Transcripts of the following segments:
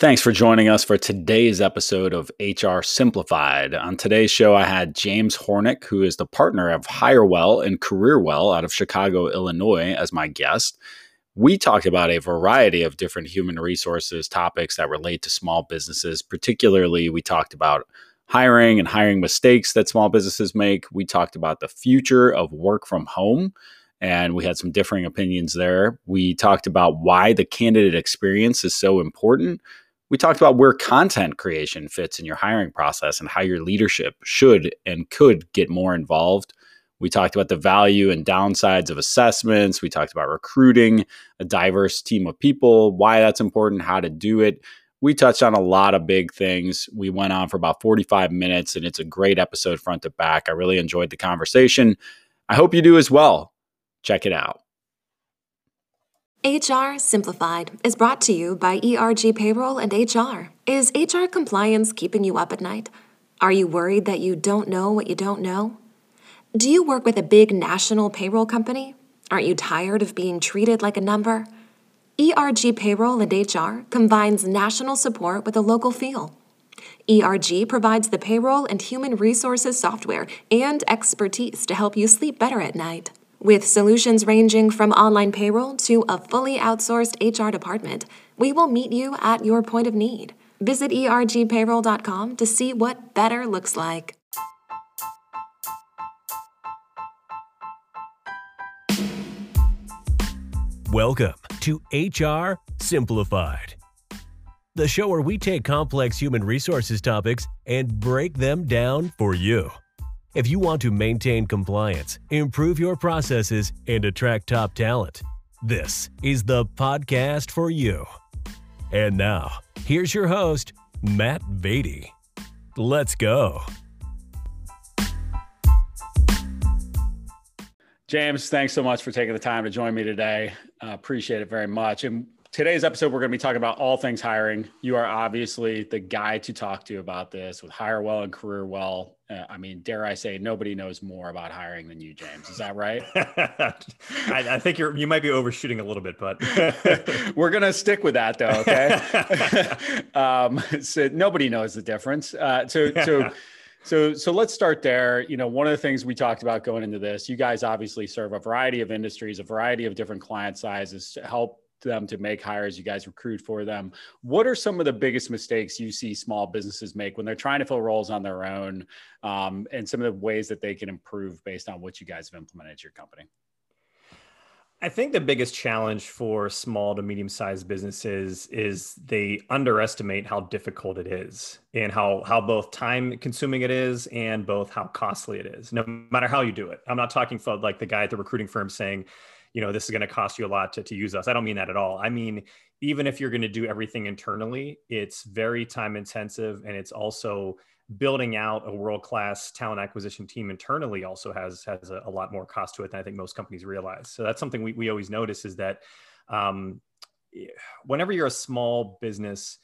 Thanks for joining us for today's episode of HR Simplified. On today's show, I had James Hornick, who is the partner of HireWell and CareerWell out of Chicago, Illinois, as my guest. We talked about a variety of different human resources topics that relate to small businesses. Particularly, we talked about hiring and hiring mistakes that small businesses make. We talked about the future of work from home and we had some differing opinions there. We talked about why the candidate experience is so important. We talked about where content creation fits in your hiring process and how your leadership should and could get more involved. We talked about the value and downsides of assessments. We talked about recruiting a diverse team of people, why that's important, how to do it. We touched on a lot of big things. We went on for about 45 minutes, and it's a great episode front to back. I really enjoyed the conversation. I hope you do as well. Check it out. HR Simplified is brought to you by ERG Payroll and HR. Is HR compliance keeping you up at night? Are you worried that you don't know what you don't know? Do you work with a big national payroll company? Aren't you tired of being treated like a number? ERG Payroll and HR combines national support with a local feel. ERG provides the payroll and human resources software and expertise to help you sleep better at night. With solutions ranging from online payroll to a fully outsourced HR department, we will meet you at your point of need. Visit ergpayroll.com to see what better looks like. Welcome to HR Simplified, the show where we take complex human resources topics and break them down for you. If you want to maintain compliance, improve your processes, and attract top talent, this is the podcast for you. And now, here's your host, Matt Beatty. Let's go. James, thanks so much for taking the time to join me today. Uh, appreciate it very much. And today's episode, we're going to be talking about all things hiring. You are obviously the guy to talk to about this with HireWell and CareerWell. Uh, I mean, dare I say, nobody knows more about hiring than you, James. Is that right? I, I, think you're you might be overshooting a little bit, but we're going to stick with that, though. Okay. um, so nobody knows the difference. Uh, so so. So, so let's start there. You know, one of the things we talked about going into this, you guys obviously serve a variety of industries, a variety of different client sizes to help them to make hires, you guys recruit for them. What are some of the biggest mistakes you see small businesses make when they're trying to fill roles on their own, um, and some of the ways that they can improve based on what you guys have implemented at your company? I think the biggest challenge for small to medium sized businesses is they underestimate how difficult it is and how, how both time consuming it is and both how costly it is, no matter how you do it. I'm not talking for like the guy at the recruiting firm saying, you know this is going to cost you a lot to, to use us. I don't mean that at all. I mean even if you're going to do everything internally it's very time intensive and it's also building out a world class talent acquisition team internally also has has a, a, lot more cost to it than i think most companies realize. So that's something we, we always notice is that um, whenever you're a small business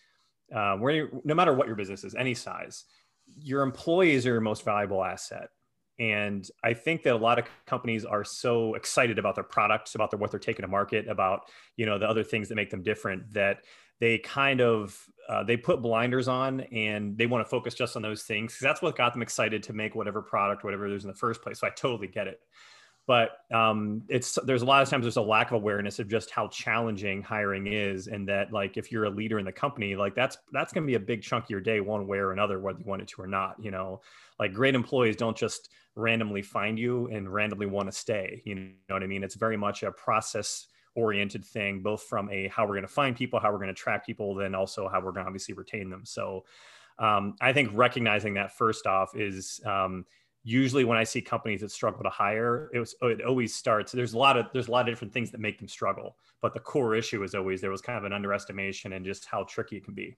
uh, where no matter what your business is any size your employees are your most valuable asset and I think that a lot of companies are so excited about their products, about their, what they're taking to market, about you know the other things that make them different that they kind of uh, they put blinders on and they want to focus just on those things because that's what got them excited to make whatever product, whatever there's in the first place. So I totally get it. But um, it's there's a lot of times there's a lack of awareness of just how challenging hiring is, and that like if you're a leader in the company, like that's that's going to be a big chunk of your day, one way or another, whether you want it to or not. You know, like great employees don't just randomly find you and randomly want to stay. You know what I mean? It's very much a process oriented thing, both from a how we're going to find people, how we're going to attract people, then also how we're going to obviously retain them. So um, I think recognizing that first off is um, usually when I see companies that struggle to hire, it was oh, it always starts. There's a lot of there's a lot of different things that make them struggle, but the core issue is always there was kind of an underestimation and just how tricky it can be.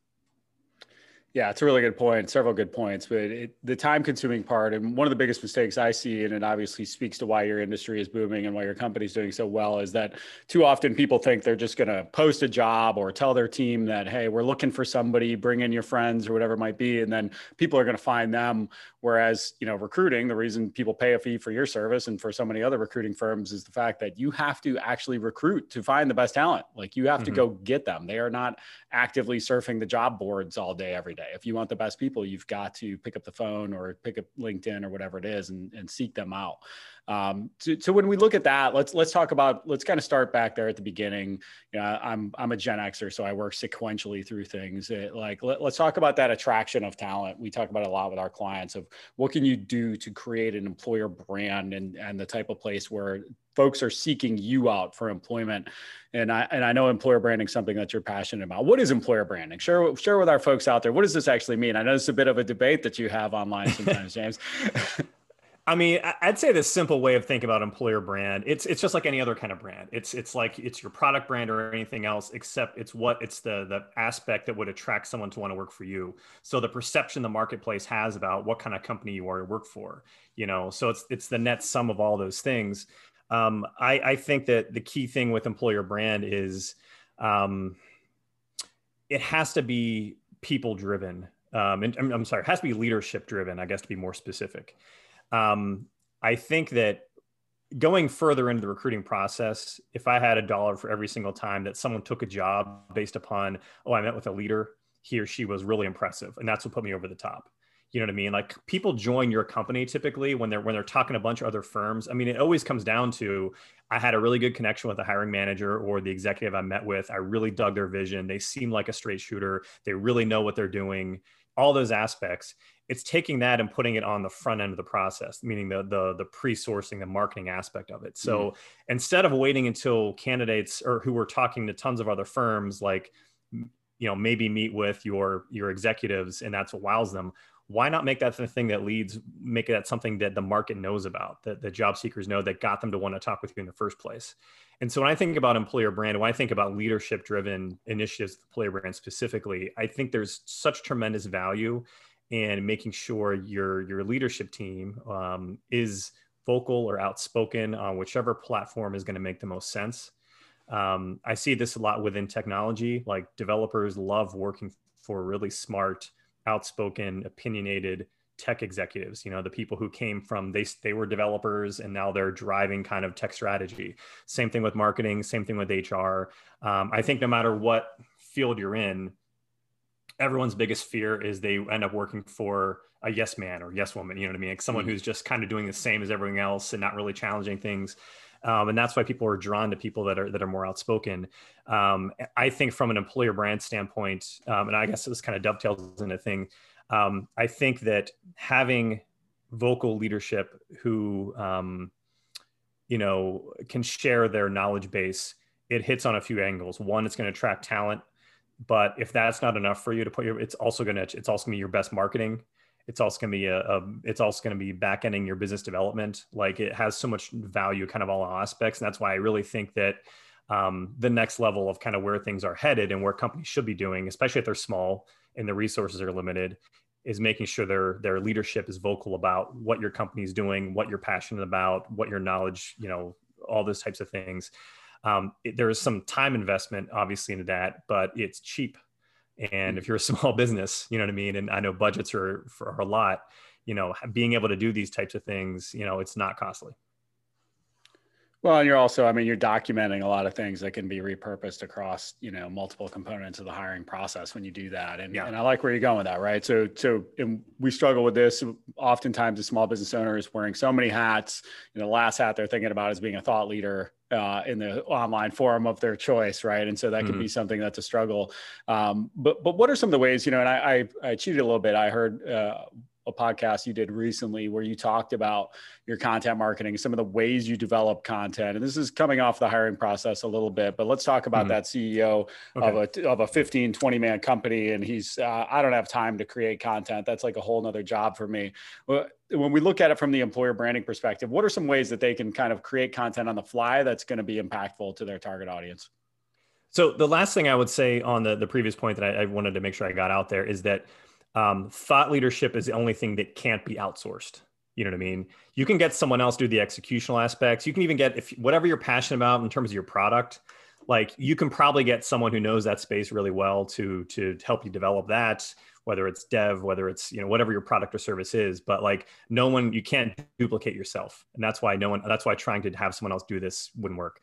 Yeah, it's a really good point. Several good points, but it, the time-consuming part, and one of the biggest mistakes I see, and it obviously speaks to why your industry is booming and why your company's doing so well, is that too often people think they're just going to post a job or tell their team that, hey, we're looking for somebody, bring in your friends or whatever it might be, and then people are going to find them. Whereas, you know, recruiting, the reason people pay a fee for your service and for so many other recruiting firms is the fact that you have to actually recruit to find the best talent. Like you have mm-hmm. to go get them. They are not actively surfing the job boards all day, every day day. If you want the best people, you've got to pick up the phone or pick up LinkedIn or whatever it is and, and seek them out. Um, so, so, when we look at that, let's let's talk about let's kind of start back there at the beginning. You know, I'm I'm a Gen Xer, so I work sequentially through things. It, like let, us talk about that attraction of talent. We talk about a lot with our clients of what can you do to create an employer brand and and the type of place where folks are seeking you out for employment. And I and I know employer branding is something that you're passionate about. What is employer branding? Share share with our folks out there. What does this actually mean? I know it's a bit of a debate that you have online sometimes, James. I mean, I'd say the simple way of thinking about employer brand, it's it's just like any other kind of brand. It's it's like it's your product brand or anything else, except it's what it's the the aspect that would attract someone to want to work for you. So the perception the marketplace has about what kind of company you are to work for, you know. So it's it's the net sum of all those things. Um, I, I think that the key thing with employer brand is um, it has to be people driven. Um, and I'm, I'm sorry, it has to be leadership driven. I guess to be more specific. Um, I think that going further into the recruiting process, if I had a dollar for every single time that someone took a job based upon, oh, I met with a leader, he or she was really impressive, and that's what put me over the top. You know what I mean? Like people join your company typically when they're when they're talking a bunch of other firms. I mean, it always comes down to I had a really good connection with the hiring manager or the executive I met with. I really dug their vision. They seem like a straight shooter. They really know what they're doing. All those aspects it's taking that and putting it on the front end of the process meaning the the, the pre-sourcing the marketing aspect of it so mm-hmm. instead of waiting until candidates or who were talking to tons of other firms like you know maybe meet with your your executives and that's what wows them why not make that the thing that leads make that something that the market knows about that the job seekers know that got them to want to talk with you in the first place and so when i think about employer brand when i think about leadership driven initiatives employer brand specifically i think there's such tremendous value and making sure your your leadership team um, is vocal or outspoken on whichever platform is going to make the most sense. Um, I see this a lot within technology. Like developers love working for really smart, outspoken, opinionated tech executives. You know, the people who came from they they were developers and now they're driving kind of tech strategy. Same thing with marketing. Same thing with HR. Um, I think no matter what field you're in, everyone's biggest fear is they end up working for a yes man or yes woman. You know what I mean? Like someone mm-hmm. who's just kind of doing the same as everything else and not really challenging things. Um, and that's why people are drawn to people that are that are more outspoken. Um, I think from an employer brand standpoint, um, and I guess this kind of dovetails into thing. Um, I think that having vocal leadership who um, you know can share their knowledge base, it hits on a few angles. One, it's going to attract talent but if that's not enough for you to put your, it's also going to, it's also to be your best marketing. It's also going to be a, a it's also to be back ending your business development. Like it has so much value, kind of all aspects. And that's why I really think that um, the next level of kind of where things are headed and where companies should be doing, especially if they're small and the resources are limited, is making sure their their leadership is vocal about what your company is doing, what you're passionate about, what your knowledge, you know, all those types of things um, it, there is some time investment obviously into that, but it's cheap. And if you're a small business, you know what I mean? And I know budgets are for a lot, you know, being able to do these types of things, you know, it's not costly. Well, and you're also, I mean, you're documenting a lot of things that can be repurposed across, you know, multiple components of the hiring process when you do that. And, yeah. and I like where you're going with that, right? So, so and we struggle with this. Oftentimes, the small business owners wearing so many hats. You know, the last hat they're thinking about is being a thought leader uh, in the online forum of their choice, right? And so that mm-hmm. can be something that's a struggle. Um, but but what are some of the ways, you know? And I I, I cheated a little bit. I heard uh, a podcast you did recently where you talked about your content marketing, some of the ways you develop content. And this is coming off the hiring process a little bit, but let's talk about mm-hmm. that CEO okay. of a, of a 15, 20 man company. And he's, uh, I don't have time to create content. That's like a whole nother job for me. When we look at it from the employer branding perspective, what are some ways that they can kind of create content on the fly that's going to be impactful to their target audience? So the last thing I would say on the, the previous point that I, I wanted to make sure I got out there is that um, thought leadership is the only thing that can't be outsourced. You know what I mean? You can get someone else do the executional aspects. You can even get if whatever you're passionate about in terms of your product, like you can probably get someone who knows that space really well to to help you develop that whether it's dev whether it's you know whatever your product or service is but like no one you can't duplicate yourself and that's why no one that's why trying to have someone else do this wouldn't work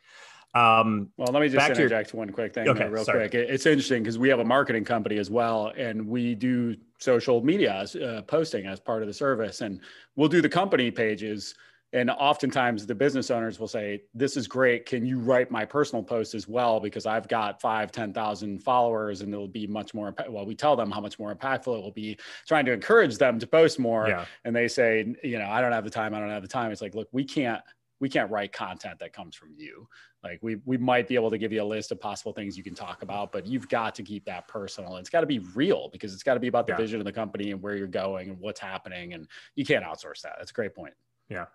um, well, let me just interject your, one quick thing okay, real sorry. quick. It's interesting because we have a marketing company as well, and we do social media uh, posting as part of the service, and we'll do the company pages and oftentimes the business owners will say this is great can you write my personal post as well because i've got five ten thousand followers and it'll be much more well we tell them how much more impactful it will be trying to encourage them to post more yeah. and they say you know i don't have the time i don't have the time it's like look we can't we can't write content that comes from you like we we might be able to give you a list of possible things you can talk about but you've got to keep that personal. It's got to be real because it's got to be about the yeah. vision of the company and where you're going and what's happening and you can't outsource that. That's a great point. Yeah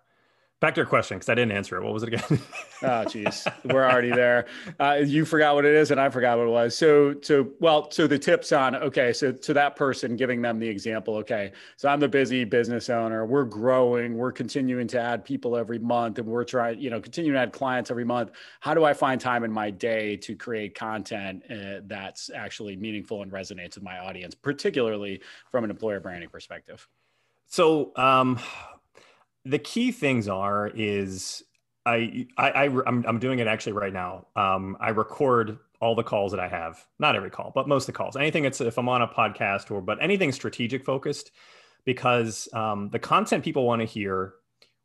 Back to your question because I didn't answer it. What was it again? oh, geez, we're already there. Uh, you forgot what it is, and I forgot what it was. So, so well, so the tips on okay. So to that person, giving them the example. Okay, so I'm the busy business owner. We're growing. We're continuing to add people every month, and we're trying, you know, continuing to add clients every month. How do I find time in my day to create content uh, that's actually meaningful and resonates with my audience, particularly from an employer branding perspective? So, um, the key things are is I, I, I am I'm doing it actually right now. Um, I record all the calls that I have, not every call, but most of the calls. Anything that's, if I'm on a podcast or but anything strategic focused, because um, the content people want to hear,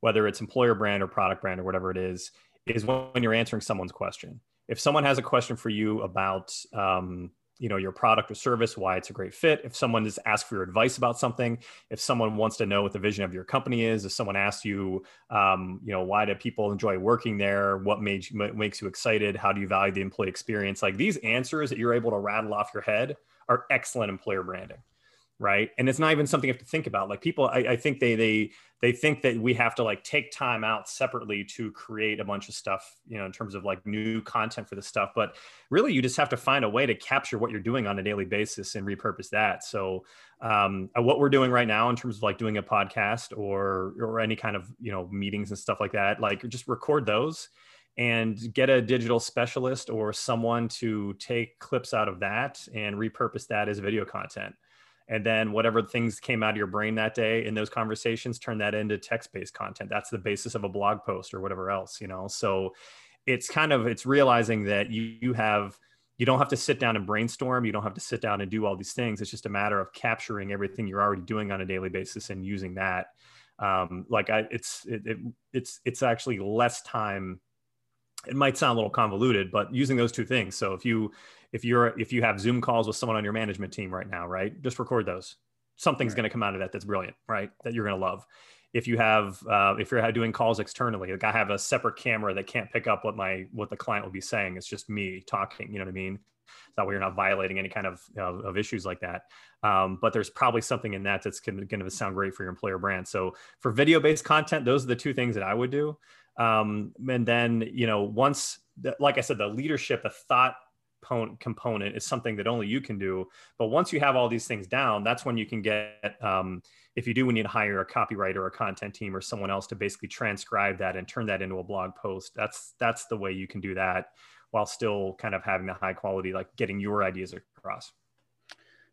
whether it's employer brand or product brand or whatever it is, is when you're answering someone's question. If someone has a question for you about um, you know your product or service why it's a great fit. If someone is asked for your advice about something if someone wants to know what the vision of your company is if someone asks you um, you know why do people enjoy working there? What made you, makes you excited? How do you value the employee experience? Like these answers that you're able to rattle off your head are excellent employer branding right? And it's not even something you have to think about. Like people I, I, think they they they think that we have to like take time out separately to create a bunch of stuff you know in terms of like new content for the stuff. But really you just have to find a way to capture what you're doing on a daily basis and repurpose that. So um, uh, what we're doing right now in terms of like doing a podcast or or any kind of you know meetings and stuff like that like just record those and get a digital specialist or someone to take clips out of that and repurpose that as video content and then whatever things came out of your brain that day in those conversations turn that into text-based content. That's the basis of a blog post or whatever else you know? So it's kind of it's realizing that you, you have you don't have to sit down and brainstorm. You don't have to sit down and do all these things. It's just a matter of capturing everything you're already doing on a daily basis and using that. Um, like I, it's it, it, it's it's actually less time it might sound a little convoluted but using those two things. So if you if you're if you have zoom calls with someone on your management team right now right just record those. Something's right. going to come out of that that's brilliant right that you're going to love. If you have uh, if you're doing calls externally like i have a separate camera that can't pick up what my what the client will be saying. It's just me talking you know what i mean? That way you're not violating any kind of of issues like that. Um, but there's probably something in that that's going to sound great for your employer brand. So for video based content those are the two things that i would do um, and then you know once like i said the leadership the thought component is something that only you can do. But once you have all these things down, that's when you can get, um, if you do we need to hire a copywriter or a content team or someone else to basically transcribe that and turn that into a blog post, that's that's the way you can do that while still kind of having the high quality, like getting your ideas across.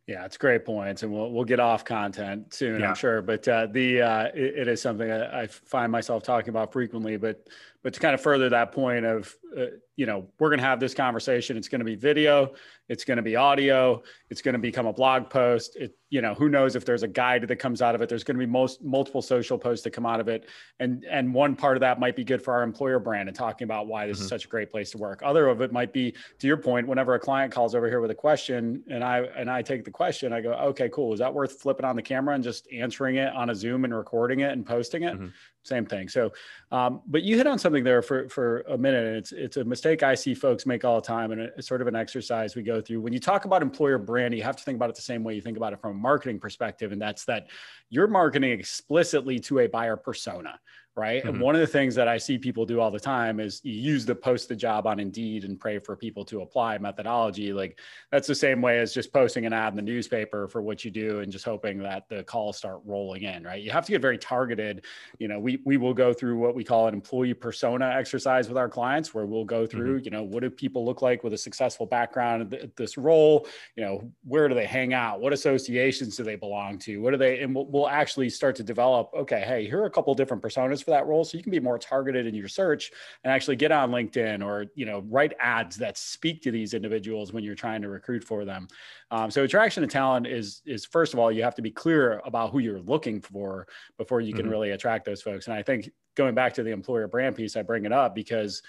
Yeah, it's great points, and we'll we'll get off content soon, yeah. I'm sure. But uh, the uh, it, it is something I, I, find myself talking about frequently. But but to kind of further that point of uh, you know, we're going to have this conversation. It's going to be video, it's going to be audio, it's going to become a blog post. It, you know, who knows if there's a guide that comes out of it. There's going to be most multiple social posts that come out of it, and and one part of that might be good for our employer brand and talking about why this mm-hmm. is such a great place to work. Other of it might be, to your point, whenever a client calls over here with a question, and I and I take the question, I go, okay, cool. Is that worth flipping on the camera and just answering it on a Zoom and recording it and posting it? Mm-hmm same thing. So, um, but you hit on something there for for a minute, and it's it's a mistake I see folks make all the time, and it's sort of an exercise we go through. When you talk about employer brand, you have to think about it the same way you think about it from a marketing perspective, and that's that you're marketing explicitly to a buyer persona, right? Mm-hmm. And one of the things that I see people do all the time is you use the post the job on Indeed and pray for people to apply methodology. Like that's the same way as just posting an ad in the newspaper for what you do and just hoping that the calls start rolling in, right? You have to get very targeted. You know, we we will go through what we call an employee persona exercise with our clients where we'll go through, mm-hmm. you know, what do people look like with a successful background at this role? You know, where do they hang out? What associations do they belong to? What do they and we'll, we'll actually start to develop, okay, hey, here are a couple different personas for that role so you can be more targeted in your search and actually get on linkedin or you know write ads that speak to these individuals when you're trying to recruit for them um, so attraction of talent is is first of all you have to be clear about who you're looking for before you can mm-hmm. really attract those folks and i think going back to the employer brand piece i bring it up because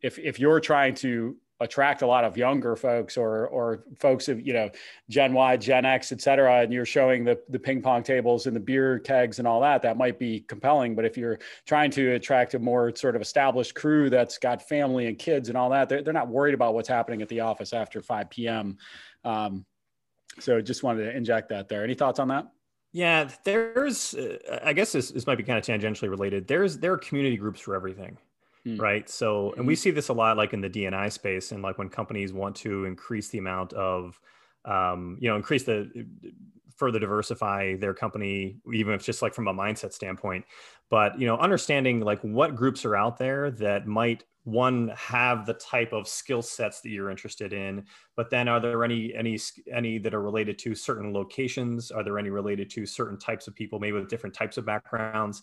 if if you're trying to attract a lot of younger folks or or folks of you know Gen Y, Gen X, et cetera, and you're showing the the ping pong tables and the beer kegs and all that, that might be compelling. But if you're trying to attract a more sort of established crew that's got family and kids and all that, they're, they're not worried about what's happening at the office after 5 p.m. Um, so just wanted to inject that there. Any thoughts on that? Yeah, there's, uh, I guess this, this might be kind of tangentially related. There's, there are community groups for everything. Hmm. Right. So, and we mm-hmm. see this a lot like in the DNI space and like when companies want to increase the amount of, um, you know, increase the further diversify their company, even if just like from a mindset standpoint. But, you know, understanding like what groups are out there that might one have the type of skill sets that you're interested in but then are there any any any that are related to certain locations are there any related to certain types of people maybe with different types of backgrounds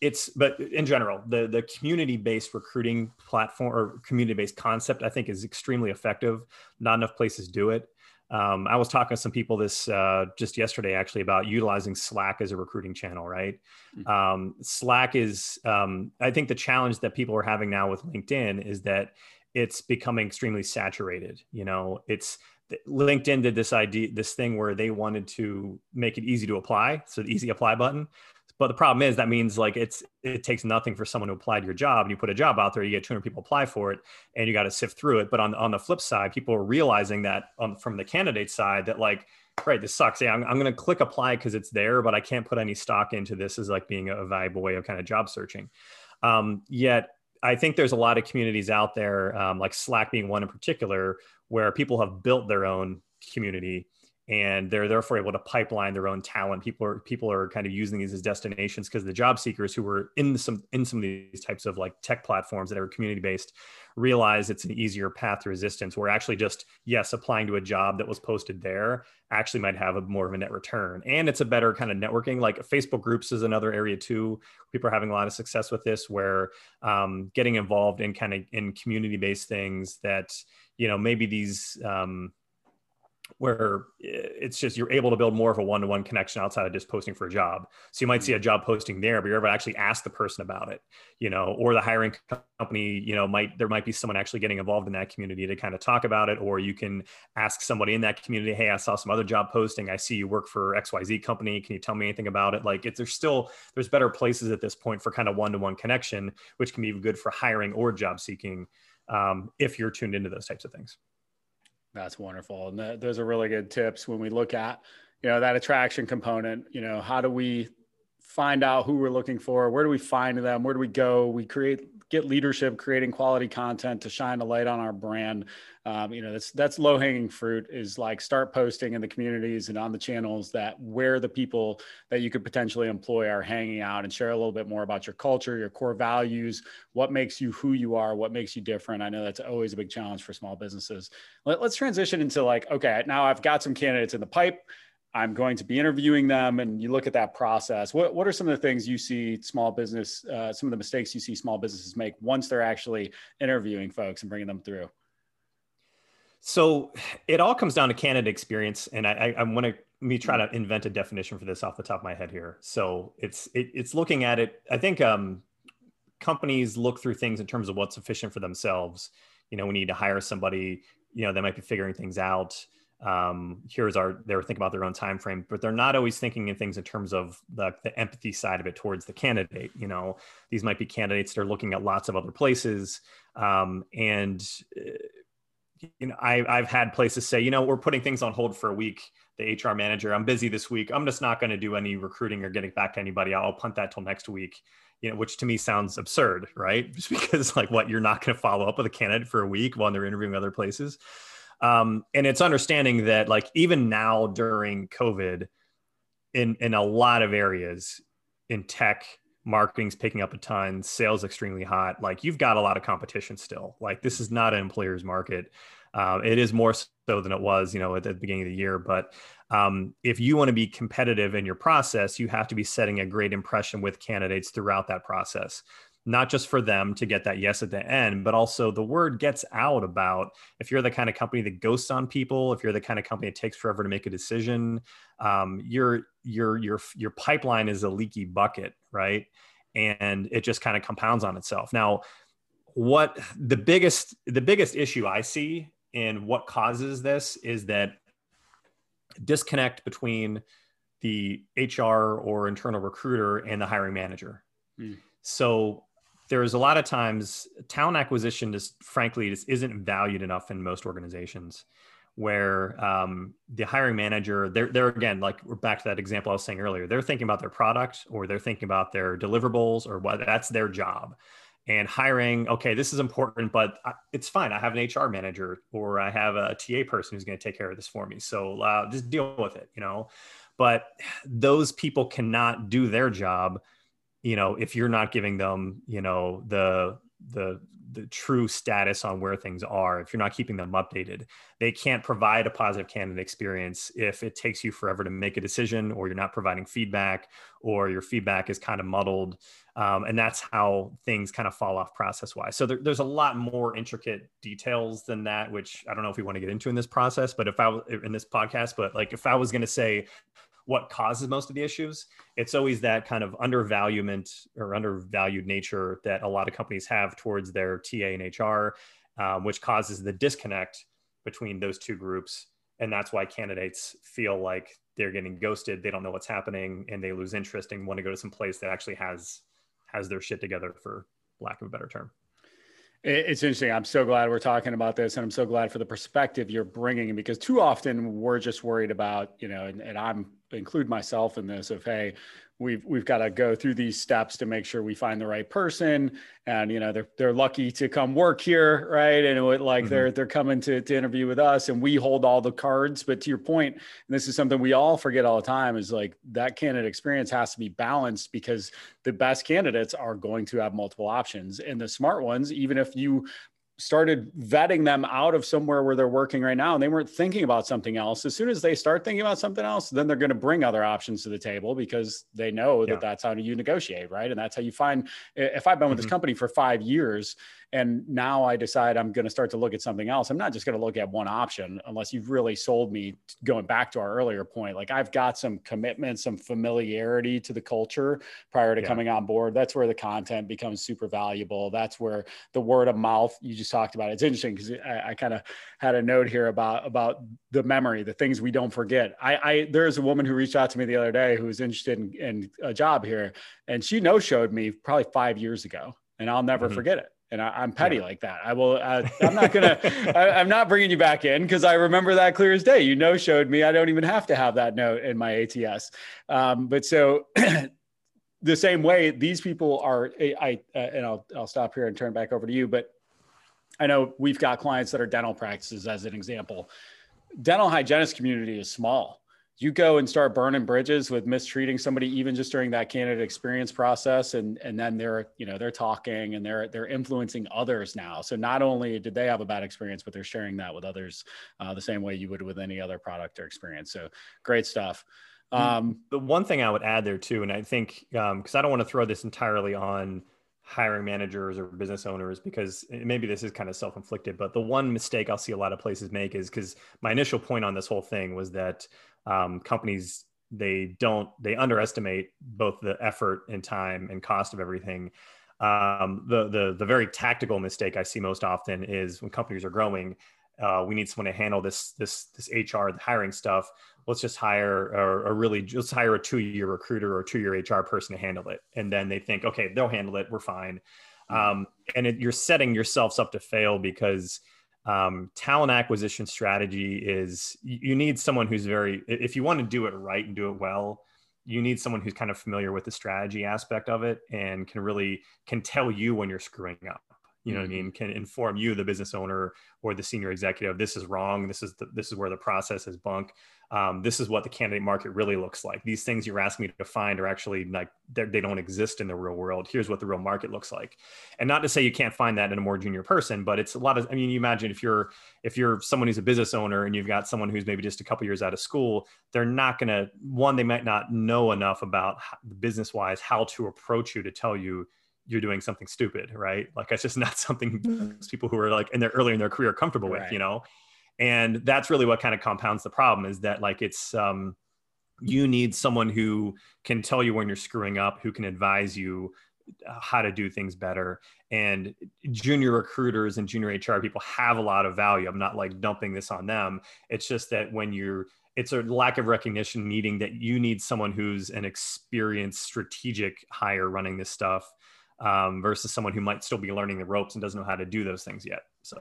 it's but in general the the community based recruiting platform or community based concept i think is extremely effective. Not enough places do it. Um, i was talking to some people this uh, just yesterday actually about utilizing slack as a recruiting channel right? Mm-hmm. um, slack is um, i think the challenge that people are having now with linkedin is that it's becoming extremely saturated you know? It's linkedin did this idea this thing where they wanted to make it easy to apply so the easy apply button but the problem is that means like it's it takes nothing for someone to apply to your job. And you put a job out there, you get 200 people apply for it, and you got to sift through it. But on on the flip side, people are realizing that on, from the candidate side that like, right, this sucks. Yeah, I'm, I'm going to click apply because it's there, but I can't put any stock into this as like being a valuable way of kind of job searching. Um, yet I think there's a lot of communities out there, um, like Slack being one in particular, where people have built their own community and they're therefore able to pipeline their own talent. People are people are kind of using these as destinations because the job seekers who were in some in some of these types of like tech platforms that are community based realize it's an easier path to resistance. Where actually just yes, applying to a job that was posted there actually might have a more of a net return, and it's a better kind of networking. Like Facebook groups is another area too. People are having a lot of success with this, where um, getting involved in kind of in community based things that you know maybe these um, where it's just you're able to build more of a one-to-one connection outside of just posting for a job. So you might see a job posting there, but you're able to actually ask the person about it, you know, or the hiring company, you know, might there might be someone actually getting involved in that community to kind of talk about it, or you can ask somebody in that community, hey, I saw some other job posting. I see you work for XYZ company. Can you tell me anything about it? Like, it's there's still there's better places at this point for kind of one-to-one connection, which can be good for hiring or job seeking um, if you're tuned into those types of things. That's wonderful. And that, those are really good tips when we look at, you know, that attraction component, you know, how do we find out who we're looking for? Where do we find them? Where do we go? We create get leadership creating quality content to shine a light on our brand. Um, you know that's that's low hanging fruit is like start posting in the communities and on the channels that where the people that you could potentially employ are hanging out and share a little bit more about your culture your core values what makes you who you are what makes you different. I know that's always a big challenge for small businesses. Let, let's transition into like okay now i've got some candidates in the pipe I'm going to be interviewing them, and you look at that process. What what are some of the things you see small business, uh, some of the mistakes you see small businesses make once they're actually interviewing folks and bringing them through? So it all comes down to candidate experience, and I, I, I want to me try to invent a definition for this off the top of my head here. So it's it, it's looking at it. I think um, companies look through things in terms of what's efficient for themselves. You know, we need to hire somebody. You know, they might be figuring things out um, here's our they're thinking about their own time frame but they're not always thinking in things in terms of the, the empathy side of it towards the candidate you know these might be candidates that are looking at lots of other places um, and uh, you know, I, I've had places say, you know, we're putting things on hold for a week. The HR manager, I'm busy this week. I'm just not going to do any recruiting or getting back to anybody. I'll punt that till next week. You know, which to me sounds absurd, right? Just because, like, what you're not going to follow up with a candidate for a week while they're interviewing other places. Um, and it's understanding that, like, even now during COVID, in in a lot of areas in tech, marketing's picking up a ton, sales extremely hot. Like you've got a lot of competition still. Like this is not an employer's market. Uh, it is more so than it was, you know, at the beginning of the year. But um, if you want to be competitive in your process, you have to be setting a great impression with candidates throughout that process not just for them to get that yes at the end, but also the word gets out about if you're the kind of company that ghosts on people, if you're the kind of company that takes forever to make a decision, um, your your your your pipeline is a leaky bucket, right? And it just kind of compounds on itself. Now, what the biggest the biggest issue I see in what causes this is that disconnect between the HR or internal recruiter and the hiring manager. Mm. So there's a lot of times talent acquisition just frankly just isn't valued enough in most organizations where um, the hiring manager they're, they're again like we're back to that example i was saying earlier they're thinking about their product or they're thinking about their deliverables or what that's their job. And hiring okay this is important but it's fine. I have an hr manager or i have a ta person who's going to take care of this for me. So uh, just deal with it you know? But those people cannot do their job you know if you're not giving them you know the the the true status on where things are if you're not keeping them updated they can't provide a positive candidate experience if it takes you forever to make a decision or you're not providing feedback or your feedback is kind of muddled um, and that's how things kind of fall off process wise so there, there's a lot more intricate details than that which i don't know if we want to get into in this process but if i in this podcast but like if i was going to say what causes most of the issues. It's always that kind of undervaluement or undervalued nature that a lot of companies have towards their TA and HR, um, which causes the disconnect between those two groups. And that's why candidates feel like they're getting ghosted. They don't know what's happening and they lose interest and want to go to some place that actually has has their shit together for lack of a better term. It's interesting. I'm so glad we're talking about this, and I'm so glad for the perspective you're bringing. Because too often we're just worried about, you know, and, and I'm include myself in this of hey we've we've got to go through these steps to make sure we find the right person. And you know they're they're lucky to come work here right? And it, like mm-hmm. they're they're coming to, to interview with us and we hold all the cards. But to your point and this is something we all forget all the time is like that candidate experience has to be balanced because the best candidates are going to have multiple options. And the smart ones even if you started vetting them out of somewhere where they're working right now and they weren't thinking about something else as soon as they start thinking about something else then they're going to bring other options to the table because they know that yeah. that's how you negotiate right and that's how you find if i've been with mm-hmm. this company for five years and now I decide I'm going to start to look at something else. I'm not just going to look at one option unless you've really sold me. Going back to our earlier point, like I've got some commitment, some familiarity to the culture prior to yeah. coming on board. That's where the content becomes super valuable. That's where the word of mouth you just talked about. It's interesting because I, I kind of had a note here about about the memory, the things we don't forget. I, I there's a woman who reached out to me the other day who was interested in, in a job here, and she no showed me probably five years ago, and I'll never mm-hmm. forget it and I, am petty yeah. like that. I will. Uh, I'm not gonna. I, am not bringing you back in because I remember that clear as day. You know, showed me. I don't even have to have that note in my ATS. Um, but so. the same way these people are i uh, and I'll, I'll stop here and turn back over to you but i know we've got clients that are dental practices as an example dental hygienist community is small you go and start burning bridges with mistreating somebody even just during that candidate experience process and and then they're you know they're talking and they're they're influencing others now. So not only did they have a bad experience but they're sharing that with others uh, the same way you would with any other product or experience. So great stuff. Mm, um, the one thing i would add there too and i think because um, i don't want to throw this entirely on hiring managers or business owners because maybe this is kind of self-inflicted but the one mistake i'll see a lot of places make is because my initial point on this whole thing was that um, companies they don't they underestimate both the effort and time and cost of everything. Um, the the the very tactical mistake i see most often is when companies are growing uh, we need someone to handle this this this hr the hiring stuff. Let's just hire a, a really just hire a two year recruiter or two year hr person to handle it. And then they think okay they'll handle it. We're fine. Mm-hmm. um, and it, you're setting yourselves up to fail because um, talent acquisition strategy is you need someone who's very if you want to do it right and do it well you need someone who's kind of familiar with the strategy aspect of it and can really can tell you when you're screwing up you know what i mean can inform you the business owner or the senior executive this is wrong this is the, this is where the process is bunk. Um, this is what the candidate market really looks like. These things you're asking me to find are actually like they don't exist in the real world. Here's what the real market looks like. And not to say you can't find that in a more junior person but it's a lot of i mean you imagine if you're if you're someone who's a business owner and you've got someone who's maybe just a couple years out of school they're not going to one they might not know enough about business wise how to approach you to tell you you're doing something stupid, right? Like it's just not something mm-hmm. people who are like in their early in their career comfortable right. with, you know. And that's really what kind of compounds the problem is that like it's um you need someone who can tell you when you're screwing up, who can advise you uh, how to do things better. And junior recruiters and junior HR people have a lot of value. I'm not like dumping this on them. It's just that when you're it's a lack of recognition needing that you need someone who's an experienced strategic hire running this stuff um, versus someone who might still be learning the ropes and doesn't know how to do those things yet. So,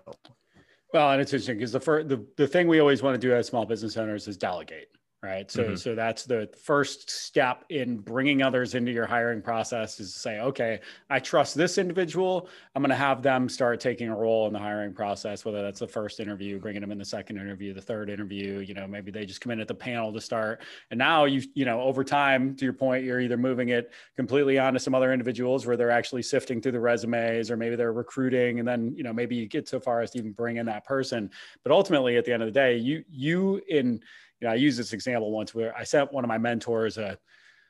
well, and it's interesting because the, first, the the thing we always want to do as small business owners is delegate right? So mm-hmm. so that's the first step in bringing others into your hiring process is to say okay i trust this individual. I'm going to have them start taking a role in the hiring process whether that's the first interview bringing them in the second interview the third interview you know maybe they just come in at the panel to start. And now you you know over time to your point you're either moving it completely onto some other individuals where they're actually sifting through the resumes or maybe they're recruiting and then you know maybe you get so far as to even bring in that person. But ultimately at the end of the day you you in you know, I used this example once where I sent one of my mentors a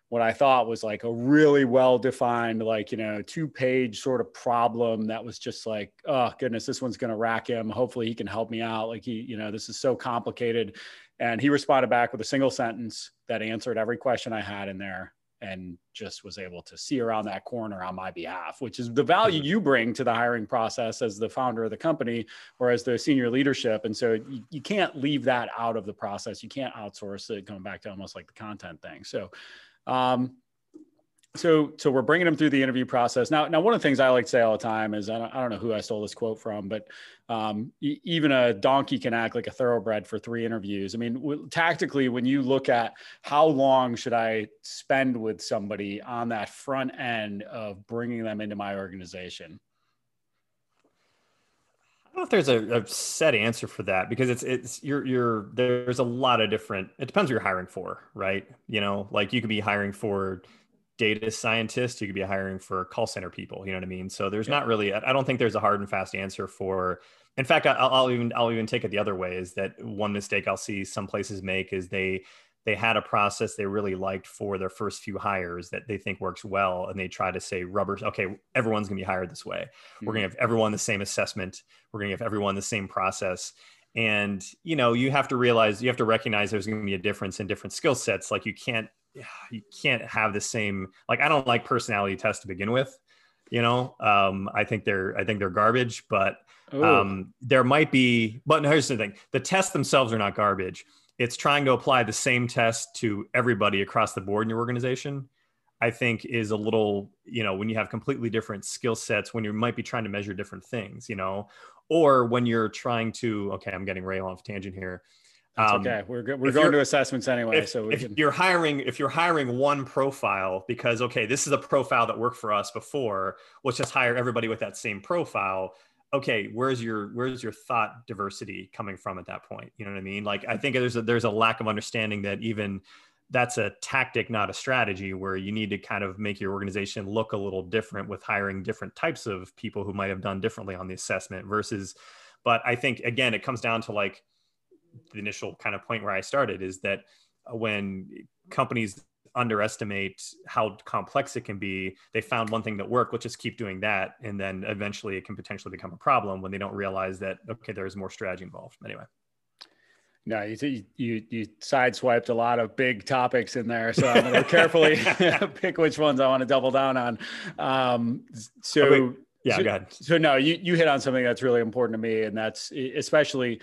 what I thought was like a really well defined, like, you know, two page sort of problem that was just like, oh goodness, this one's going to rack him. Hopefully he can help me out. Like he, you know, this is so complicated. And he responded back with a single sentence that answered every question I had in there and just was able to see around that corner on my behalf, which is the value mm-hmm. you bring to the hiring process as the founder of the company or as the senior leadership. And so you, you can't leave that out of the process. You can't outsource it, going back to almost like the content thing. So, um, so so we're bringing them through the interview process. Now now one of the things i like to say all the time is i don't, I don't know who i stole this quote from but um, even a donkey can act like a thoroughbred for three interviews. I mean w- tactically when you look at how long should i spend with somebody on that front end of bringing them into my organization? I don't know if there's a, a, set answer for that because it's it's you're you're there's a lot of different it depends what you're hiring for right? You know like you could be hiring for data scientists you could be hiring for call center people you know what i mean? So there's yeah. not really i don't think there's a hard and fast answer for in fact I'll, I'll, even i'll even take it the other way is that one mistake i'll see some places make is they they had a process they really liked for their first few hires that they think works well and they try to say rubber okay everyone's going to be hired this way. Mm-hmm. we're going to have everyone the same assessment. We're going to give everyone the same process. And you know you have to realize you have to recognize there's going to be a difference in different skill sets. Like you can't you can't have the same like i don't like personality tests to begin with you know? Um, i think they're i think they're garbage but um, there might be but here's the thing. The tests themselves are not garbage. It's trying to apply the same test to everybody across the board in your organization i think is a little you know when you have completely different skill sets when you might be trying to measure different things you know? Or when you're trying to okay i'm getting way off tangent here um, okay. We're we're going to assessments anyway, if, so if can... you're hiring if you're hiring one profile because okay, this is a profile that worked for us before. Let's just hire everybody with that same profile. Okay, where's your where's your thought diversity coming from at that point? You know what I mean? Like I think there's a there's a lack of understanding that even that's a tactic, not a strategy, where you need to kind of make your organization look a little different with hiring different types of people who might have done differently on the assessment versus. But I think again, it comes down to like the initial kind of point where I started is that when companies underestimate how complex it can be they found one thing that worked let's just keep doing that and then eventually it can potentially become a problem when they don't realize that okay there's more strategy involved anyway no, you you you sideswiped a lot of big topics in there, so I'm going to carefully pick which ones I want to double down on. Um, so, oh, yeah, so, go ahead. So no, you you hit on something that's really important to me, and that's especially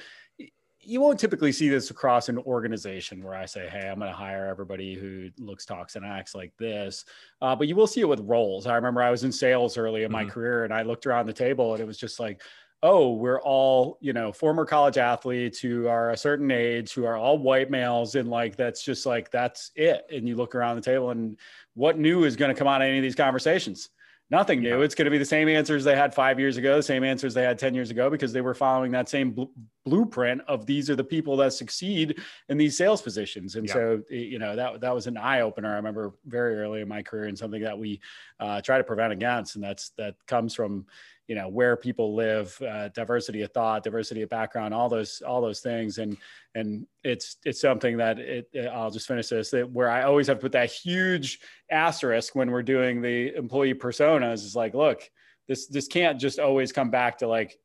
you won't typically see this across an organization where I say, Hey, I'm going to hire everybody who looks, talks, and acts like this. Uh, but you will see it with roles. I remember I was in sales early in my mm-hmm. career and I looked around the table and it was just like, oh, we're all, you know, former college athletes who are a certain age, who are all white males. And like, that's just like, that's it. And you look around the table and what new is going to come out of any of these conversations? Nothing new. It's going to be the same answers they had five years ago, the same answers they had 10 years ago, because they were following that same bl- blueprint of these are the people that succeed in these sales positions. And yeah. so, you know, that, that was an eye opener. I remember very early in my career and something that we uh, try to prevent against. And that's, that comes from, you know where people live uh, diversity of thought diversity of background all those all those things. And and it's it's something that it, it, i'll just finish this that where i always have to put that huge asterisk when we're doing the employee personas is like look this this can't just always come back to like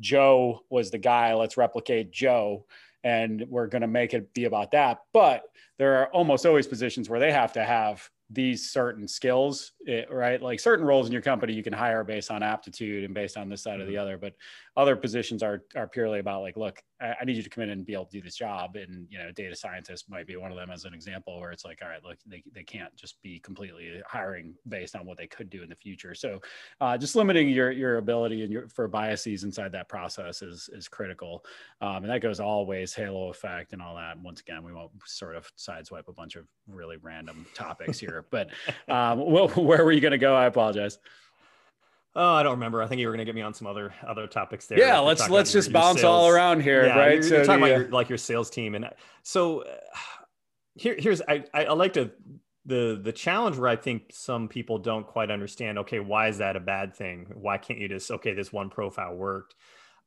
joe was the guy let's replicate joe. And we're going to make it be about that. But there are almost always positions where they have to have these certain skills, it, right? Like certain roles in your company, you can hire based on aptitude and based on this side mm-hmm. or the other. But other positions are are purely about like, look, I, need you to come in and be able to do this job. And you know, data scientist might be one of them as an example, where it's like, all right, look, they, they can't just be completely hiring based on what they could do in the future. So, uh, just limiting your your ability and your for biases inside that process is is critical, um, and that goes always halo effect and all that. And once again, we won't sort of sideswipe a bunch of really random topics here, but um, where were you going to go? I apologize. Oh, I don't remember. I think you were going to get me on some other other topics there. Yeah, let's let's just your, bounce your all around here, yeah, right? You're, so you're talking the, about your, like your sales team, and so uh, here here's I, I I like to the the challenge where I think some people don't quite understand. Okay, why is that a bad thing? Why can't you just okay, this one profile worked?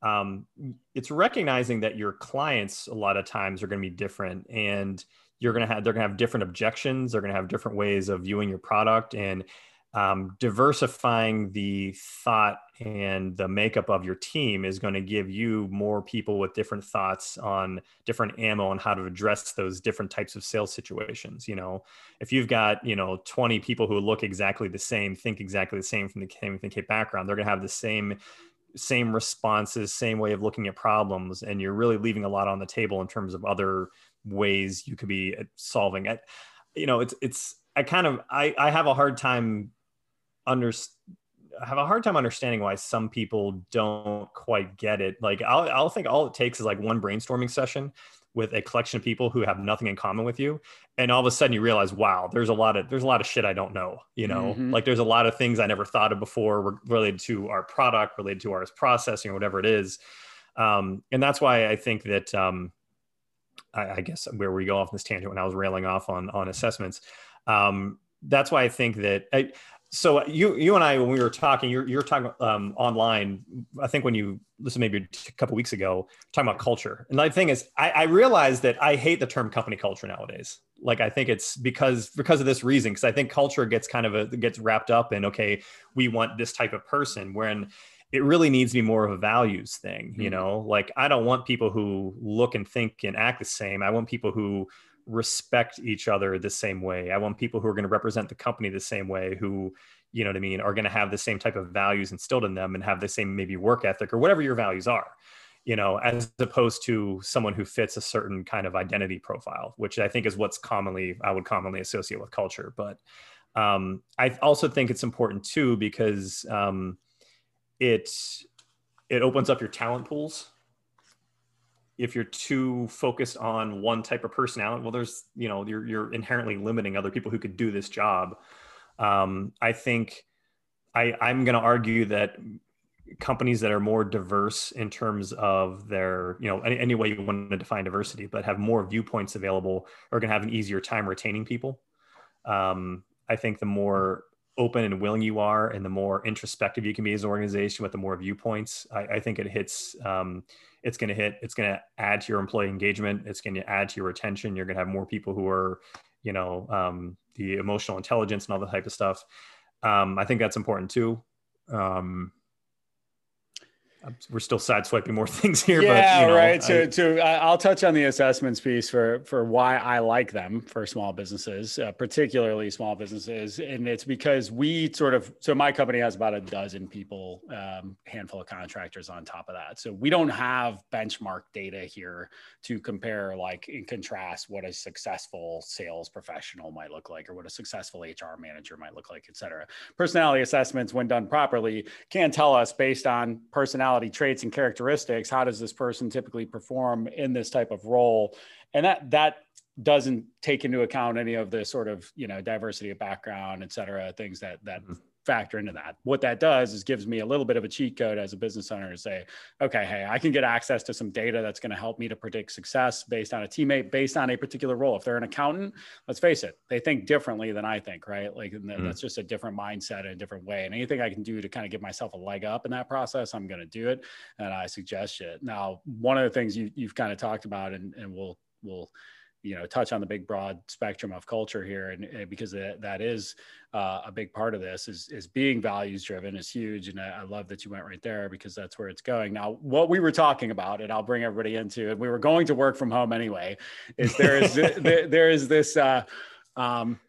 Um, it's recognizing that your clients a lot of times are going to be different, and you're going to have they're going to have different objections. They're going to have different ways of viewing your product, and um, diversifying the thought and the makeup of your team is going to give you more people with different thoughts on different ammo and how to address those different types of sales situations you know? If you've got you know 20 people who look exactly the same think exactly the same from the same background they're going to have the same same responses same way of looking at problems and you're really leaving a lot on the table in terms of other ways you could be uh, solving it. You know it's it's i kind of i i have a hard time under have a hard time understanding why some people don't quite get it. Like I'll, I'll think all it takes is like one brainstorming session with a collection of people who have nothing in common with you and all of a sudden you realize wow there's a lot of there's a lot of shit i don't know you know mm-hmm. like there's a lot of things i never thought of before related to our product related to our processing or whatever it is um, and that's why i think that um, I, I, guess where we go off this tangent when i was railing off on on assessments um, that's why i think that I, so you you and I when we were talking, you're you're talking um, online. I think when you listen maybe a couple weeks ago, talking about culture. And the thing is, I, I realized that I hate the term company culture nowadays. Like I think it's because because of this reason. Because I think culture gets kind of a gets wrapped up in okay, we want this type of person. When it really needs to be more of a values thing. You mm-hmm. know, like I don't want people who look and think and act the same. I want people who respect each other the same way. I want people who are going to represent the company the same way, who, you know what I mean, are going to have the same type of values instilled in them and have the same maybe work ethic or whatever your values are, you know, as opposed to someone who fits a certain kind of identity profile, which I think is what's commonly, I would commonly associate with culture. But um, I also think it's important too because um, it, it opens up your talent pools if you're too focused on one type of personality, well, there's, you know, you're, you're inherently limiting other people who could do this job. Um, I think I, I'm going to argue that companies that are more diverse in terms of their, you know, any, any way you want to define diversity, but have more viewpoints available are going to have an easier time retaining people. Um, I think the more open and willing you are and the more introspective you can be as an organization with the more viewpoints, I, I think it hits, um, it's going to hit it's going to add to your employee engagement it's going to add to your retention you're going to have more people who are you know um, the emotional intelligence and all that type of stuff. Um, i think that's important too. Um, we're still sideswiping more things here. Yeah, but, you know, right. So, I, so I'll touch on the assessments piece for for why I like them for small businesses, uh, particularly small businesses, and it's because we sort of. So my company has about a dozen people, um, handful of contractors on top of that. So we don't have benchmark data here to compare, like in contrast, what a successful sales professional might look like, or what a successful HR manager might look like, et cetera. Personality assessments, when done properly, can tell us based on personality personality traits and characteristics. How does this person typically perform in this type of role? And that that doesn't take into account any of the sort of you know diversity of background, et cetera, things that that mm-hmm factor into that. What that does is gives me a little bit of a cheat code as a business owner to say, okay, hey, I can get access to some data that's going to help me to predict success based on a teammate, based on a particular role. If they're an accountant, let's face it, they think differently than I think, right? Like mm-hmm. that's just a different mindset and a different way. And anything I can do to kind of give myself a leg up in that process, I'm going to do it. And I suggest it. Now, one of the things you, you've kind of talked about, and, and we'll, we'll, you know touch on the big broad spectrum of culture here and, and because that, is uh, a big part of this is is being values driven is huge and I, I, love that you went right there because that's where it's going. Now what we were talking about and i'll bring everybody into and we were going to work from home anyway is there is there, there is this uh, um,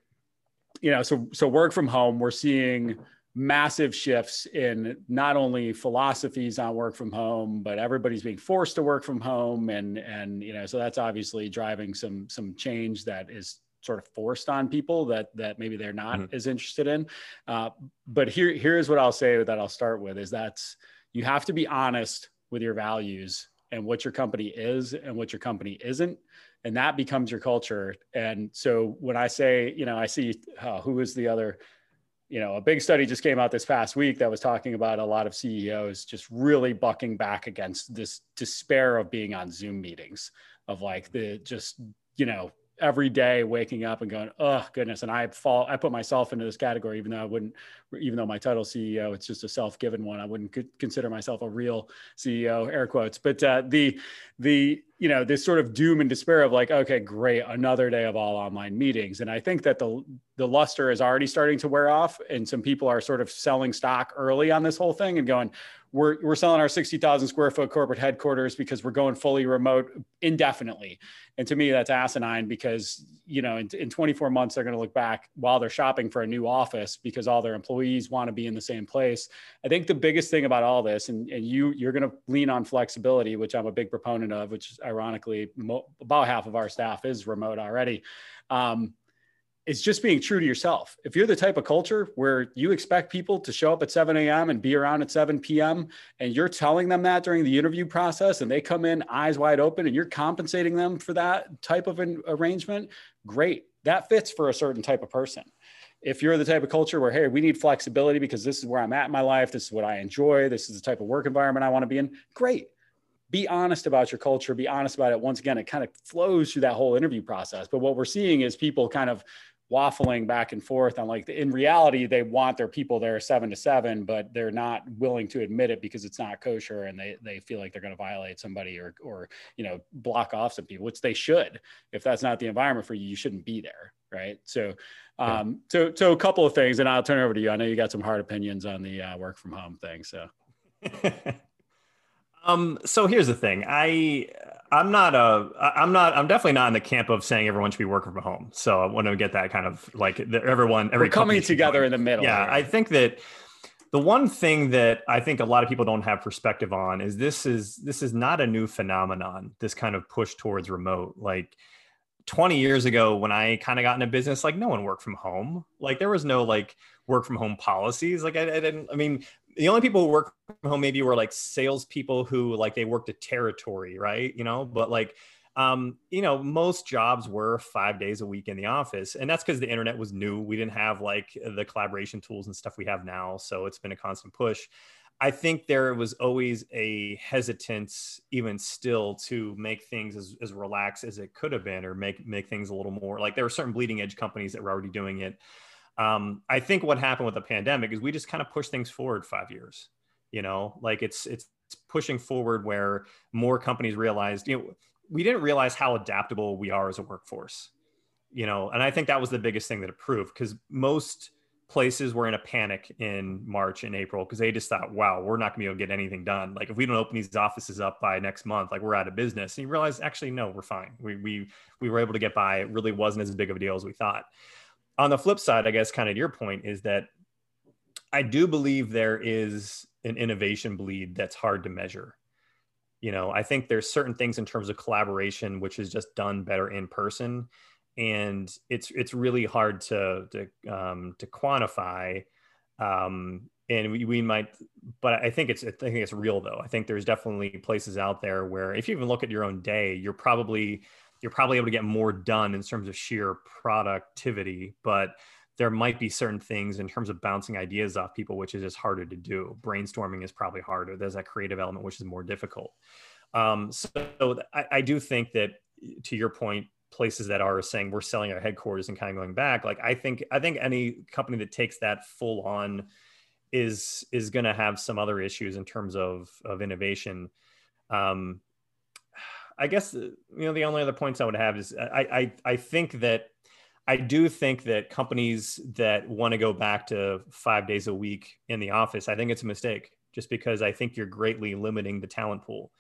you know so so work from home we're seeing massive shifts in not only philosophies on work from home but everybody's being forced to work from home. And and you know so that's obviously driving some some change that is sort of forced on people that that maybe they're not mm-hmm. as interested in. Uh, but here here's what i'll say that i'll start with is that's you have to be honest with your values and what your company is and what your company isn't. And that becomes your culture. And so when i say you know i see uh, who is the other you know, a big study just came out this past week that was talking about a lot of CEOs just really bucking back against this despair of being on Zoom meetings, of like the just, you know, every day waking up and going, oh goodness. And I fall, I put myself into this category, even though I wouldn't, even though my title CEO, it's just a self-given one. I wouldn't consider myself a real CEO, air quotes. But uh, the the you know this sort of doom and despair of like, okay, great, another day of all online meetings. And I think that the the luster is already starting to wear off, and some people are sort of selling stock early on this whole thing and going, we're, we're selling our 60,000 square foot corporate headquarters because we're going fully remote indefinitely. And to me, that's asinine because, you know, in, in 24 months, they're going to look back while they're shopping for a new office because all their employees want to be in the same place. I think the biggest thing about all this, and, and you, you're going to lean on flexibility, which I'm a big proponent of, which ironically, mo- about half of our staff is remote already. Um, it's just being true to yourself. If you're the type of culture where you expect people to show up at 7 a.m. and be around at 7 p.m., and you're telling them that during the interview process, and they come in eyes wide open, and you're compensating them for that type of an arrangement, great. That fits for a certain type of person. If you're the type of culture where, hey, we need flexibility because this is where I'm at in my life, this is what I enjoy, this is the type of work environment I want to be in, great be honest about your culture be honest about it once again it kind of flows through that whole interview process but what we're seeing is people kind of waffling back and forth on like in reality they want their people there seven to seven but they're not willing to admit it because it's not kosher and they, they feel like they're going to violate somebody or or you know block off some people which they should. If that's not the environment for you you shouldn't be there right? So um yeah. so so a couple of things and i'll turn it over to you. I know you got some hard opinions on the uh, work from home thing so. Um so here's the thing. I I'm not a. I'm not. I'm definitely not in the camp of saying everyone should be working from home. So I want to get that kind of like the, everyone. Every We're coming together in the middle. Yeah, I think that the one thing that I think a lot of people don't have perspective on is this is this is not a new phenomenon. This kind of push towards remote, like. 20 years ago when I kind of got into business, like no one worked from home. Like there was no like work from home policies. Like I, I, didn't, I mean, the only people who work from home maybe were like salespeople who like they worked a territory, right? You know, but like um, you know, most jobs were five days a week in the office. And that's because the internet was new. We didn't have like the collaboration tools and stuff we have now. So it's been a constant push. I think there was always a hesitance, even still, to make things as, as relaxed as it could have been, or make make things a little more like there were certain bleeding edge companies that were already doing it. Um, I think what happened with the pandemic is we just kind of pushed things forward five years. You know, like it's it's pushing forward where more companies realized, you know, we didn't realize how adaptable we are as a workforce. You know, and I think that was the biggest thing that it proved because most places were in a panic in March and April because they just thought, wow, we're not gonna be able to get anything done. Like if we don't open these offices up by next month, like we're out of business. And you realize actually, no, we're fine. We we we were able to get by. It really wasn't as big of a deal as we thought on the flip side, I guess, kind of your point is that I do believe there is an innovation bleed that's hard to measure. You know, I think there's certain things in terms of collaboration which is just done better in person, and it's it's really hard to to um, to quantify um, and we, we might but i think it's i think it's real though i think there's definitely places out there where if you even look at your own day you're probably you're probably able to get more done in terms of sheer productivity but there might be certain things in terms of bouncing ideas off people which is just harder to do. Brainstorming is probably harder. There's that creative element which is more difficult. Um, so I, I do think that to your point places that are saying we're selling our headquarters and kind of going back like i think i think any company that takes that full on is is going to have some other issues in terms of of innovation. Um, I guess you know the only other points I would have is I I, I think that I do think that companies that want to go back to five days a week in the office, I think it's a mistake just because I think you're greatly limiting the talent pool,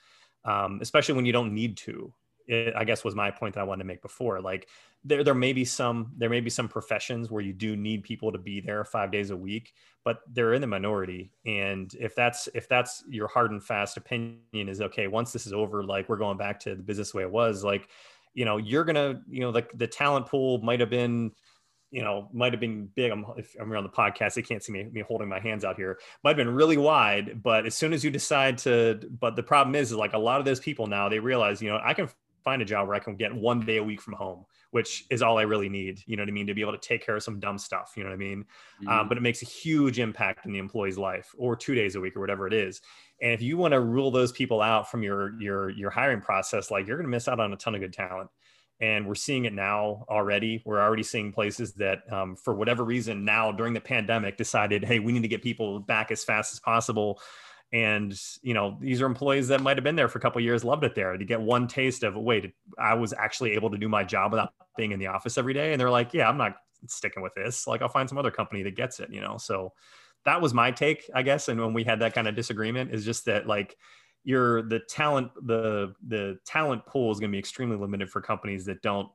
um, especially when you don't need to it, I guess was my point that I wanted to make before. Like there, there may be some, there may be some professions where you do need people to be there five days a week, but they're in the minority. And if that's, if that's your hard and fast opinion is okay, once this is over, like we're going back to the business the way it was, like, you know, you're gonna, you know, like the talent pool might have been, you know, might have been big. I'm, if I'm on the podcast, they can't see me, me holding my hands out here. Might have been really wide, but as soon as you decide to, but the problem is, is like a lot of those people now they realize, you know, I can find a job where I can get one day a week from home, which is all I really need. You know what I mean? To be able to take care of some dumb stuff. You know what I mean? Um, mm-hmm. Um, but it makes a huge impact in the employee's life, or two days a week, or whatever it is. And if you want to rule those people out from your your your hiring process, like you're going to miss out on a ton of good talent. And we're seeing it now already. We're already seeing places that, um, for whatever reason, now during the pandemic, decided, hey, we need to get people back as fast as possible and you know these are employees that might have been there for a couple years loved it there to get one taste of wait i was actually able to do my job without being in the office every day? And they're like yeah i'm not sticking with this. Like i'll find some other company that gets it you know? So that was my take i guess and when we had that kind of disagreement is just that like you're the talent the the talent pool is going to be extremely limited for companies that don't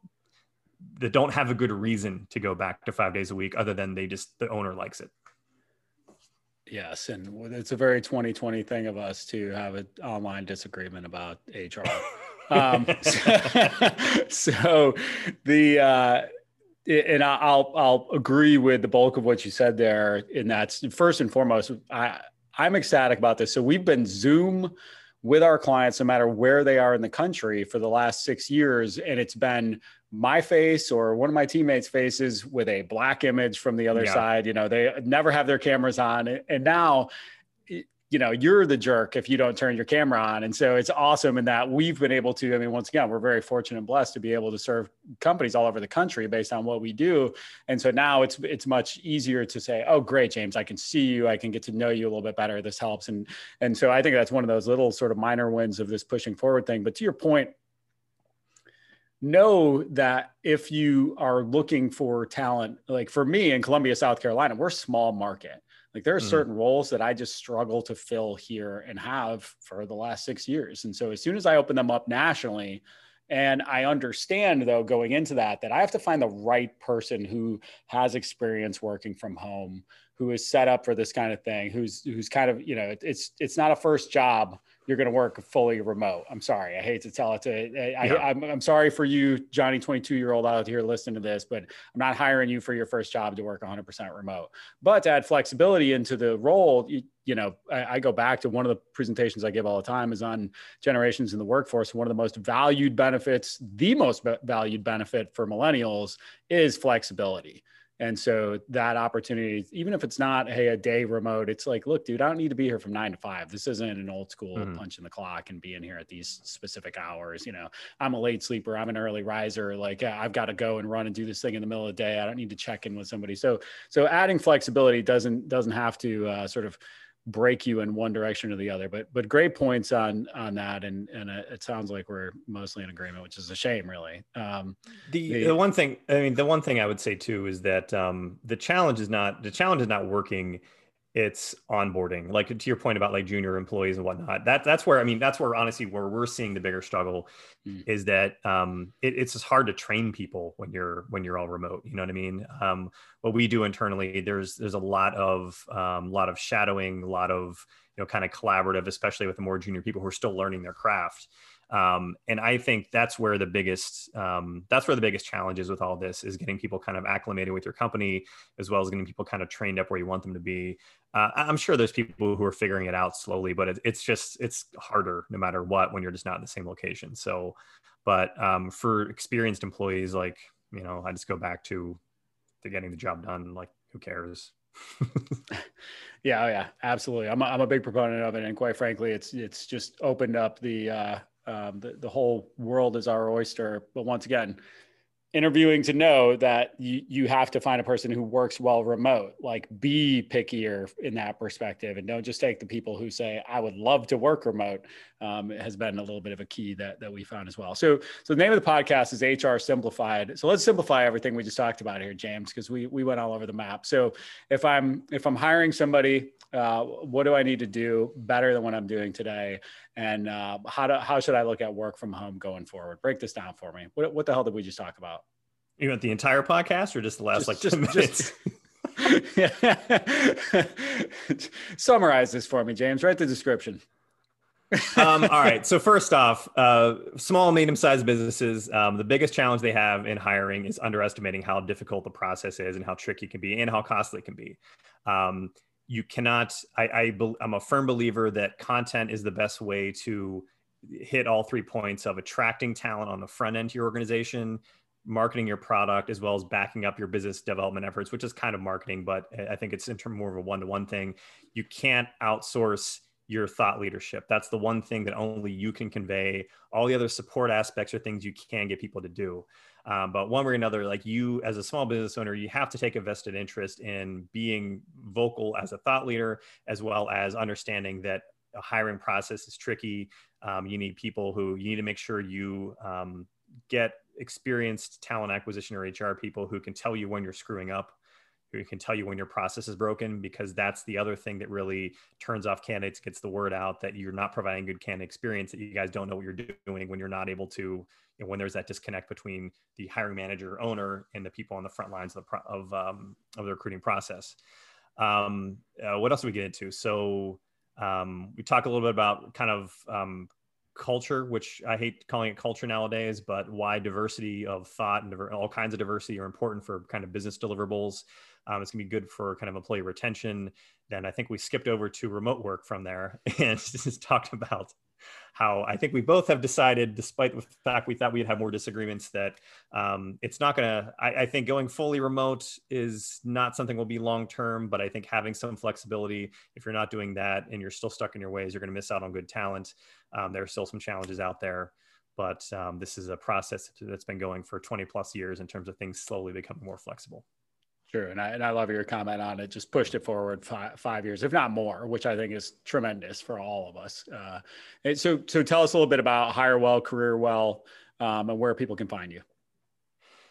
that don't have a good reason to go back to five days a week other than they just the owner likes it Yes, and it's a very 2020 thing of us to have an online disagreement about HR. um, so, so, the uh, and I'll I'll agree with the bulk of what you said there. and that's first and foremost, I I'm ecstatic about this. So we've been Zoom with our clients, no matter where they are in the country, for the last six years, and it's been my face or one of my teammates' faces with a black image from the other yeah. side. You know, they never have their cameras on. And now, you know, you're the jerk if you don't turn your camera on. And so it's awesome in that we've been able to, I mean, once again, we're very fortunate and blessed to be able to serve companies all over the country based on what we do. And so now it's it's much easier to say, oh, great, James, I can see you, I can get to know you a little bit better. This helps. And and so I think that's one of those little sort of minor wins of this pushing forward thing. But to your point, know that if you are looking for talent, like for me in Columbia, South Carolina, we're small market. Like there are mm. certain roles that I just struggle to fill here and have for the last six years. And so as soon as I open them up nationally, and I understand though going into that that I have to find the right person who has experience working from home, who is set up for this kind of thing, who's who's kind of, you know, it's it's not a first job you're going to work fully remote. I'm sorry. I hate to tell it to, eh, I, yeah. I, am I'm sorry for you, Johnny, 22 year old out here listening to this, but I'm not hiring you for your first job to work 100% remote. But to add flexibility into the role, you, you know, I, I, go back to one of the presentations I give all the time is on generations in the workforce. One of the most valued benefits, the most valued benefit for millennials is flexibility. And so that opportunity, even if it's not, hey, a day remote, it's like, look, dude, I don't need to be here from nine to five. This isn't an old school mm-hmm. punching the clock and being here at these specific hours. You know, I'm a late sleeper, I'm an early riser. Like I've got to go and run and do this thing in the middle of the day. I don't need to check in with somebody. So, so adding flexibility doesn't doesn't have to uh, sort of break you in one direction or the other. But but great points on on that, and and it sounds like we're mostly in agreement, which is a shame, really. Um, the, the, the one thing I mean, the one thing I would say too is that um, the challenge is not the challenge is not working it's onboarding. Like to your point about like junior employees and whatnot that that's where i mean that's where honestly where we're seeing the bigger struggle mm. is that um it, it's just hard to train people when you're when you're all remote you know what i mean? Um what we do internally there's there's a lot of um a lot of shadowing a lot of you know kind of collaborative especially with the more junior people who are still learning their craft Um, and I think that's where the biggest um, that's where the biggest challenge is with all this is getting people kind of acclimated with your company as well as getting people kind of trained up where you want them to be. Uh, I'm sure there's people who are figuring it out slowly, but it, it's just it's harder no matter what when you're just not in the same location. So, but um, for experienced employees, like you know, I just go back to to getting the job done. Like, who cares? yeah, oh yeah, absolutely. I'm a, I'm a big proponent of it, and quite frankly, it's it's just opened up the uh, um, the, the whole world is our oyster. But once again, interviewing to know that you, you have to find a person who works well remote like be pickier in that perspective and don't just take the people who say i would love to work remote. Um, has been a little bit of a key that, that we found as well. So so the name of the podcast is hr simplified. So let's simplify everything we just talked about here james because we we went all over the map. So if i'm if i'm hiring somebody uh, what do i need to do better than what i'm doing today and uh, how, do, how should i look at work from home going forward break this down for me what, what the hell did we just talk about you want the entire podcast or just the last just, like just, minutes? Just, Summarize this for me, James. Write the description. um, all right. So first off, uh, small, medium-sized businesses, um, the biggest challenge they have in hiring is underestimating how difficult the process is and how tricky it can be and how costly it can be. Um, you cannot. I, I, I'm a firm believer that content is the best way to hit all three points of attracting talent on the front end to your organization, marketing your product as well as backing up your business development efforts, which is kind of marketing, but I think it's in terms more of a one to one thing. You can't outsource your thought leadership. That's the one thing that only you can convey. All the other support aspects are things you can get people to do. Um, but one way or another, like you as a small business owner, you have to take a vested interest in being vocal as a thought leader, as well as understanding that a hiring process is tricky. Um, you need people who you need to make sure you um, get experienced talent acquisition or HR people who can tell you when you're screwing up, who can tell you when your process is broken, because that's the other thing that really turns off candidates, gets the word out that you're not providing good candidate experience, that you guys don't know what you're doing when you're not able to, when there's that disconnect between the hiring manager owner and the people on the front lines of the, pro- of, um, of the recruiting process. Um, uh, what else do we get into? So um, we talk a little bit about kind of um, culture, which I hate calling it culture nowadays, but why diversity of thought and all kinds of diversity are important for kind of business deliverables. Um, it's gonna be good for kind of employee retention. Then I think we skipped over to remote work from there and just talked about how I think we both have decided, despite the fact we thought we'd have more disagreements, that um, it's not going to. I think going fully remote is not something will be long term, but I think having some flexibility, if you're not doing that and you're still stuck in your ways, you're going to miss out on good talent. Um, there are still some challenges out there, but um, this is a process that's been going for 20 plus years in terms of things slowly becoming more flexible. Sure, and I and I love your comment on it. Just pushed it forward five, five years, if not more, which I think is tremendous for all of us. Uh, so, so tell us a little bit about Hire Well, Career Well, um, and where people can find you.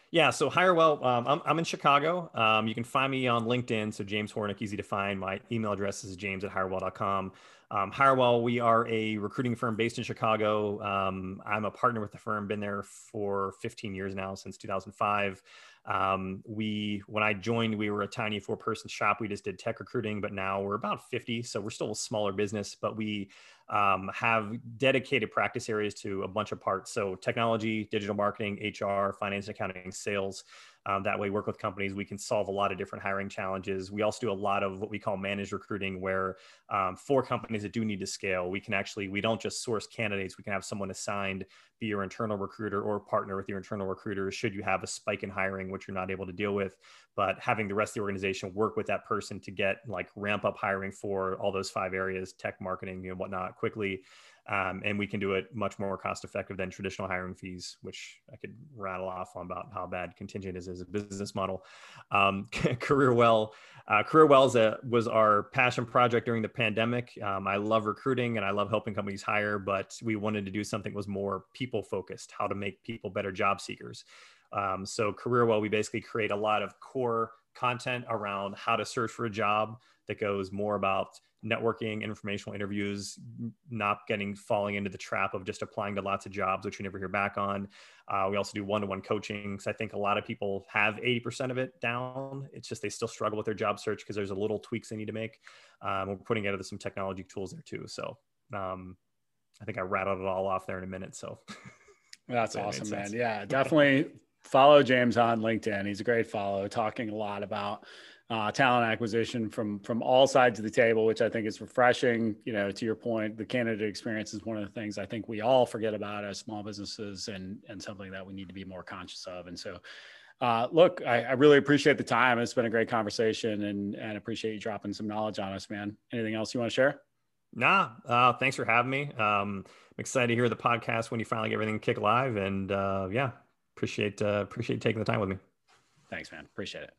Yeah, so HireWell, um, I'm, I'm in Chicago. Um, you can find me on LinkedIn. So James Hornick, easy to find. My email address is james at hirewell.com. Um, HireWell, we are a recruiting firm based in Chicago. Um, I'm a partner with the firm, been there for 15 years now, since 2005. Um, we, when I joined, we were a tiny four person shop. We just did tech recruiting, but now we're about 50. So we're still a smaller business, but we um, have dedicated practice areas to a bunch of parts. So technology, digital marketing, HR, finance, accounting, sales. Um, that way, work with companies. We can solve a lot of different hiring challenges. We also do a lot of what we call managed recruiting, where um, for companies that do need to scale, we can actually we don't just source candidates. We can have someone assigned, be your internal recruiter or partner with your internal recruiter. Should you have a spike in hiring, which you're not able to deal with, but having the rest of the organization work with that person to get like ramp up hiring for all those five areas, tech, marketing, and whatnot quickly um, and we can do it much more cost effective than traditional hiring fees, which I could rattle off on about how bad contingent is as a business model. Um, Career Well, uh, Career Well a, was our passion project during the pandemic. Um, I love recruiting and I love helping companies hire, but we wanted to do something that was more people focused, how to make people better job seekers. Um, so Career Well, we basically create a lot of core content around how to search for a job that goes more about networking, informational interviews, not getting falling into the trap of just applying to lots of jobs, which you never hear back on. Uh, we also do one-to-one coaching because I think a lot of people have 80% of it down. It's just they still struggle with their job search because there's a little tweaks they need to make. Um, we're putting together some technology tools there too. So um, I think I rattled it all off there in a minute. So that's awesome, man. Yeah, definitely follow James on LinkedIn. He's a great follow, talking a lot about uh, talent acquisition from from all sides of the table, which I think is refreshing. You know, to your point, the candidate experience is one of the things I think we all forget about as small businesses, and and something that we need to be more conscious of. And so, uh, look, I, I, really appreciate the time. It's been a great conversation, and and appreciate you dropping some knowledge on us, man. Anything else you want to share? Nah, uh, thanks for having me. Um, I'm excited to hear the podcast when you finally get everything kick live, and uh, yeah, appreciate uh, appreciate taking the time with me. Thanks, man. Appreciate it.